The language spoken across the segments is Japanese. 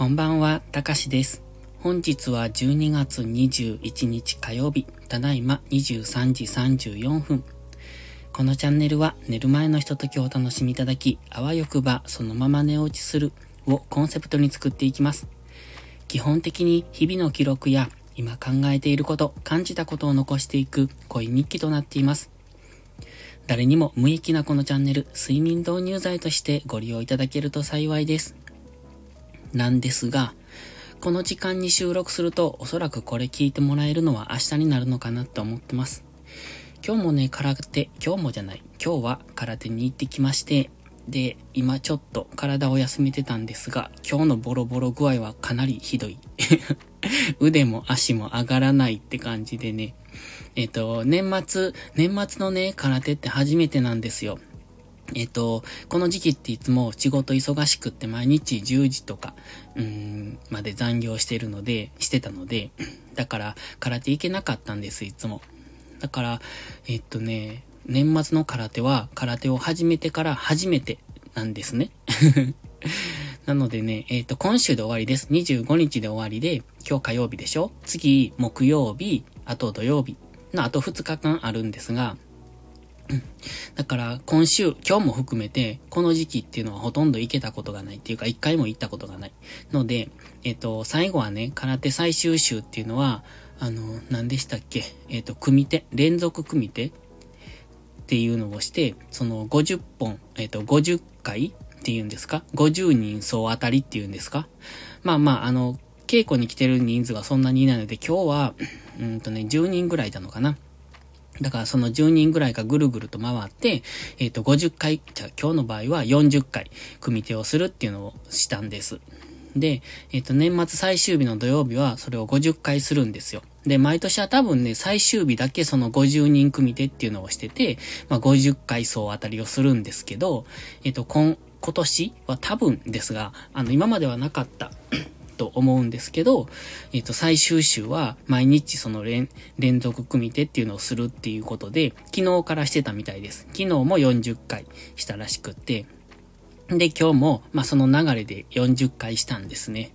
こんばんは、たかしです。本日は12月21日火曜日、ただいま23時34分。このチャンネルは寝る前のひとときをお楽しみいただき、あわよくばそのまま寝落ちするをコンセプトに作っていきます。基本的に日々の記録や今考えていること、感じたことを残していく恋日記となっています。誰にも無益なこのチャンネル、睡眠導入剤としてご利用いただけると幸いです。なんですが、この時間に収録するとおそらくこれ聞いてもらえるのは明日になるのかなと思ってます。今日もね、空手、今日もじゃない、今日は空手に行ってきまして、で、今ちょっと体を休めてたんですが、今日のボロボロ具合はかなりひどい。腕も足も上がらないって感じでね。えっ、と、年末、年末のね、空手って初めてなんですよ。えっ、と、この時期っていつも仕事忙しくって毎日10時とか、うん、まで残業してるので、してたので、だから空手行けなかったんです、いつも。だから、えっとね、年末の空手は空手を始めてから初めてなんですね。なのでね、えっ、と、今週で終わりです。25日で終わりで、今日火曜日でしょ？次、木曜日、あと土曜日のあと2日間あるんですが、だから今週、今日も含めて、この時期っていうのはほとんど行けたことがないっていうか、一回も行ったことがない。ので、えっ、と、最後はね、空手最終週っていうのは、あの、何でしたっけ？えっ、と、組手、連続組手っていうのをして、その50本、えっ、と、50回っていうんですか ?50 人総当たりっていうんですか？まあまあ、あの、稽古に来てる人数がそんなにいないので、今日は、うんとね、10人ぐらいなのかな。だからその10人ぐらいがぐるぐると回って、えっ、ー、と、50回、じゃ今日の場合は40回、組手をするっていうのをしたんです。で、えっ、ー、と、年末最終日の土曜日はそれを50回するんですよ。で、毎年は多分ね、最終日だけその50人組手っていうのをしてて、まあ、50回総当たりをするんですけど、えっ、ー、と、今、今年は多分ですが、あの、今まではなかったと思うんですけど、えっ、と、最終週は毎日その連、連続組手っていうのをするっていうことで、昨日からしてたみたいです。昨日も40回したらしくって、で、今日も、まあ、その流れで40回したんですね。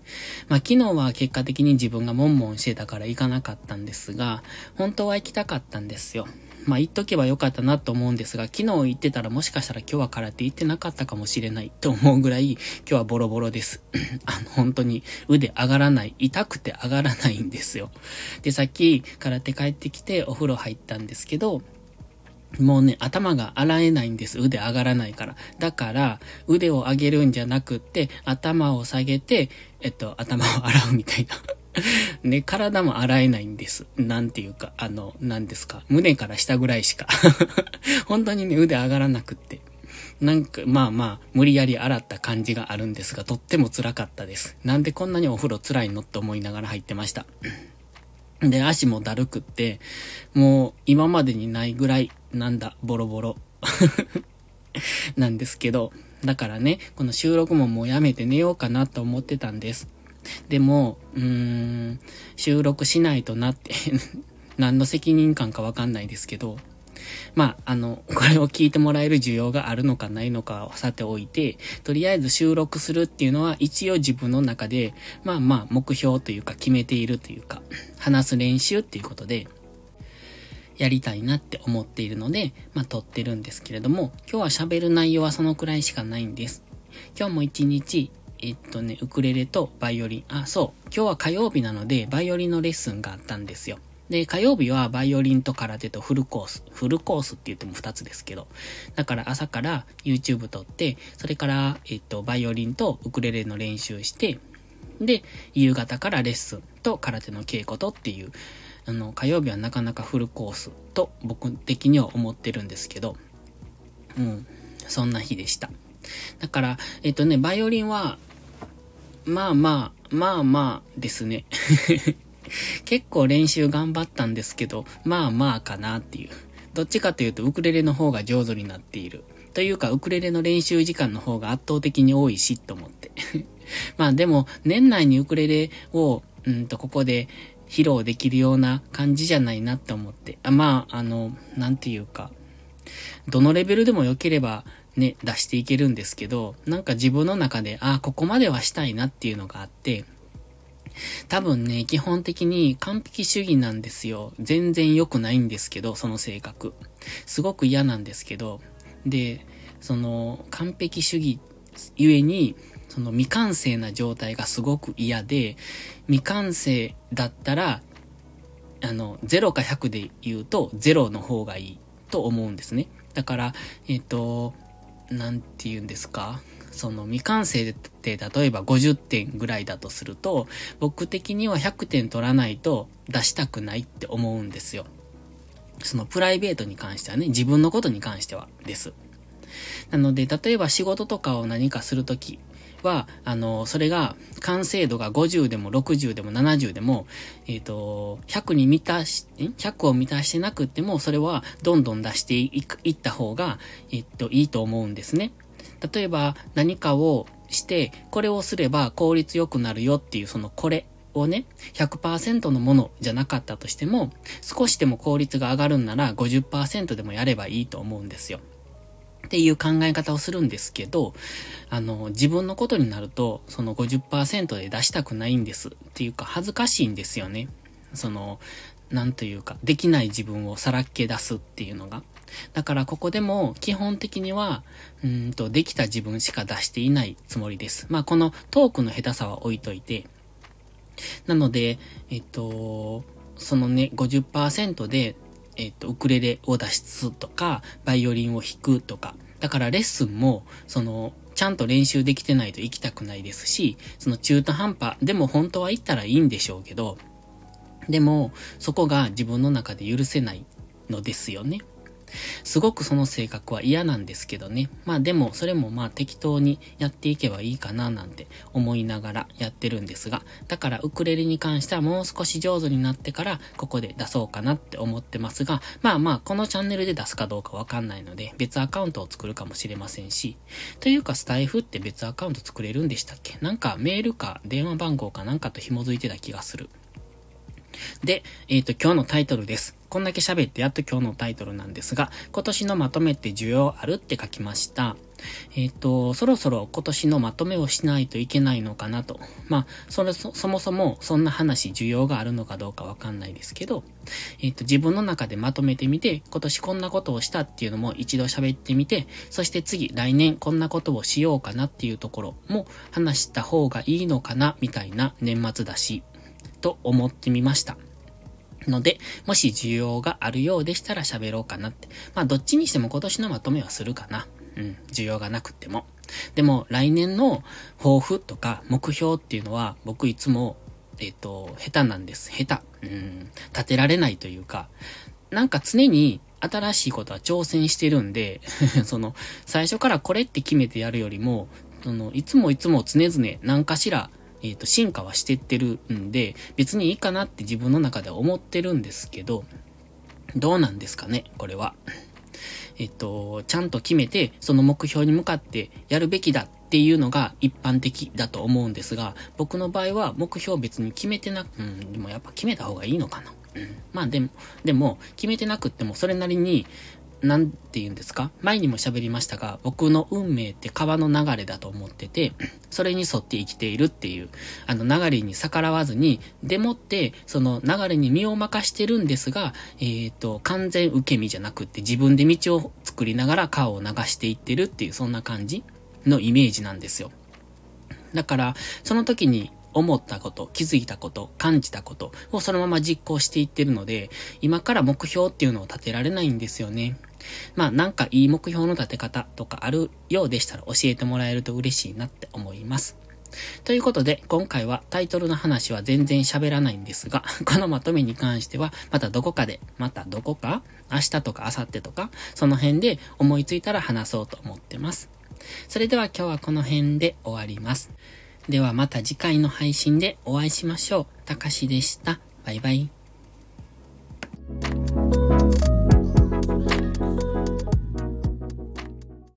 まあ、昨日は結果的に自分が悶々してたから行かなかったんですが、本当は行きたかったんですよ。まあ、言っとけばよかったなと思うんですが、昨日言ってたらもしかしたら今日は空手行ってなかったかもしれない と思うぐらい、今日はボロボロです。あの、本当に腕上がらない、痛くて上がらないんですよ。で、さっき空手帰ってきてお風呂入ったんですけど、もうね、頭が洗えないんです。腕上がらないから。だから、腕を上げるんじゃなくって、頭を下げて、えっと、頭を洗うみたいな。ね、体も洗えないんです。なんていうか、あの、なんですか。胸から下ぐらいしか。本当にね、腕上がらなくって。なんか、まあまあ、無理やり洗った感じがあるんですが、とっても辛かったです。なんでこんなにお風呂辛いのって思いながら入ってました。で、足もだるくって、もう今までにないぐらい、なんだ、ボロボロ。なんですけど、だからね、この収録ももうやめて寝ようかなと思ってたんです。でも、うーん、収録しないとなって 何の責任感かわかんないですけど、まあ、あの、これを聞いてもらえる需要があるのかないのかをさておいて、とりあえず収録するっていうのは一応自分の中で、まあまあ目標というか決めているというか、話す練習っていうことで、やりたいなって思っているので、まあ撮ってるんですけれども、今日は喋る内容はそのくらいしかないんです。今日も一日、えっとね、ウクレレとバイオリン。あ、そう。今日は火曜日なので、バイオリンのレッスンがあったんですよ。で、火曜日はバイオリンと空手とフルコース。フルコースって言っても2つですけど。だから朝から YouTube 撮って、それから、えっと、バイオリンとウクレレの練習して、で、夕方からレッスンと空手の稽古とっていう、あの、火曜日はなかなかフルコースと僕的には思ってるんですけど、うん、そんな日でした。だから、えっとね、バイオリンは、まあまあ、まあまあですね。結構練習頑張ったんですけど、まあまあかなっていう。どっちかというとウクレレの方が上手になっている。というか、ウクレレの練習時間の方が圧倒的に多いし、と思って。まあでも、年内にウクレレを、うんと、ここで披露できるような感じじゃないなって思って。あまあ、あの、なんていうか、どのレベルでも良ければね、出していけるんですけど、なんか自分の中で、ああ、ここまではしたいなっていうのがあって、多分ね、基本的に完璧主義なんですよ。全然良くないんですけど、その性格。すごく嫌なんですけど、で、その、完璧主義ゆえに、その未完成な状態がすごく嫌で、未完成だったら、あの、0か100で言うと、0の方がいいと思うんですね。だから、えっ、ー、と、何て言うんですか？その未完成で例えば50点ぐらいだとすると、僕的には100点取らないと出したくないって思うんですよ。そのプライベートに関してはね、自分のことに関してはです。なので、例えば仕事とかを何かするときは、あの、それが完成度が50でも60でも70でも、えっ、ー、と、100に満たし、100を満たしてなくても、それはどんどん出していった方が、えっ、と、いいと思うんですね。例えば何かをして、これをすれば効率良くなるよっていう、そのこれをね、100%のものじゃなかったとしても、少しでも効率が上がるんなら50%でもやればいいと思うんですよ。っていう考え方をするんですけど、あの、自分のことになると、その50%で出したくないんですっていうか恥ずかしいんですよね。その、なんというか、できない自分をさらけ出すっていうのが。だからここでも基本的には、うんと、できた自分しか出していないつもりです。まあこのトークの下手さは置いといて、なので、えっと、そのね、50%で、えっと、ウクレレを出しつつとか、バイオリンを弾くとか、だからレッスンも、その、ちゃんと練習できてないと行きたくないですし、その中途半端、でも本当は行ったらいいんでしょうけど、でも、そこが自分の中で許せないのですよね。すごくその性格は嫌なんですけどね。まあでも、それもまあ適当にやっていけばいいかななんて思いながらやってるんですが、だからウクレレに関してはもう少し上手になってからここで出そうかなって思ってますが、まあまあこのチャンネルで出すかどうかわかんないので、別アカウントを作るかもしれませんし、というかスタイフって別アカウント作れるんでしたっけ？なんかメールか電話番号かなんかと紐づいてた気がする。で、えっ、ー、と、今日のタイトルです。こんだけ喋ってやっと今日のタイトルなんですが、今年のまとめって需要あるって書きました。えっ、ー、と、そろそろ今年のまとめをしないといけないのかなと。まあ、それそ、そもそもそんな話、需要があるのかどうかわかんないですけど、えっ、ー、と、自分の中でまとめてみて、今年こんなことをしたっていうのも一度喋ってみて、そして次、来年こんなことをしようかなっていうところも話した方がいいのかな、みたいな年末だし、と思ってみました。ので、もし需要があるようでしたら喋ろうかなって。まあ、どっちにしても今年のまとめはするかな。うん、需要がなくても。でも、来年の抱負とか目標っていうのは、僕いつも、えっ、ー、と、下手なんです。下手。うん、立てられないというか、なんか常に新しいことは挑戦してるんで その、最初からこれって決めてやるよりも、その、いつもいつも常々何かしらえっ、ー、と、進化はしてってるんで、別にいいかなって自分の中では思ってるんですけど、どうなんですかね、これは。えっと、ちゃんと決めて、その目標に向かってやるべきだっていうのが一般的だと思うんですが、僕の場合は目標別に決めてなく、うん、でもやっぱ決めた方がいいのかな。うん、まあでも、でも、決めてなくってもそれなりに、なんて言うんですか？前にも喋りましたが、僕の運命って川の流れだと思ってて、それに沿って生きているっていう、あの流れに逆らわずに、でもって、その流れに身を任してるんですが、えっ、ー、と、完全受け身じゃなくって自分で道を作りながら川を流していってるっていう、そんな感じのイメージなんですよ。だから、その時に思ったこと、気づいたこと、感じたことをそのまま実行していってるので、今から目標っていうのを立てられないんですよね。まあなんかいい目標の立て方とかあるようでしたら教えてもらえると嬉しいなって思います。ということで、今回はタイトルの話は全然喋らないんですが、このまとめに関しては、またどこかで、またどこか、明日とか明後日とか、その辺で思いついたら話そうと思ってます。それでは今日はこの辺で終わります。ではまた次回の配信でお会いしましょう。たかしでした。バイバイ。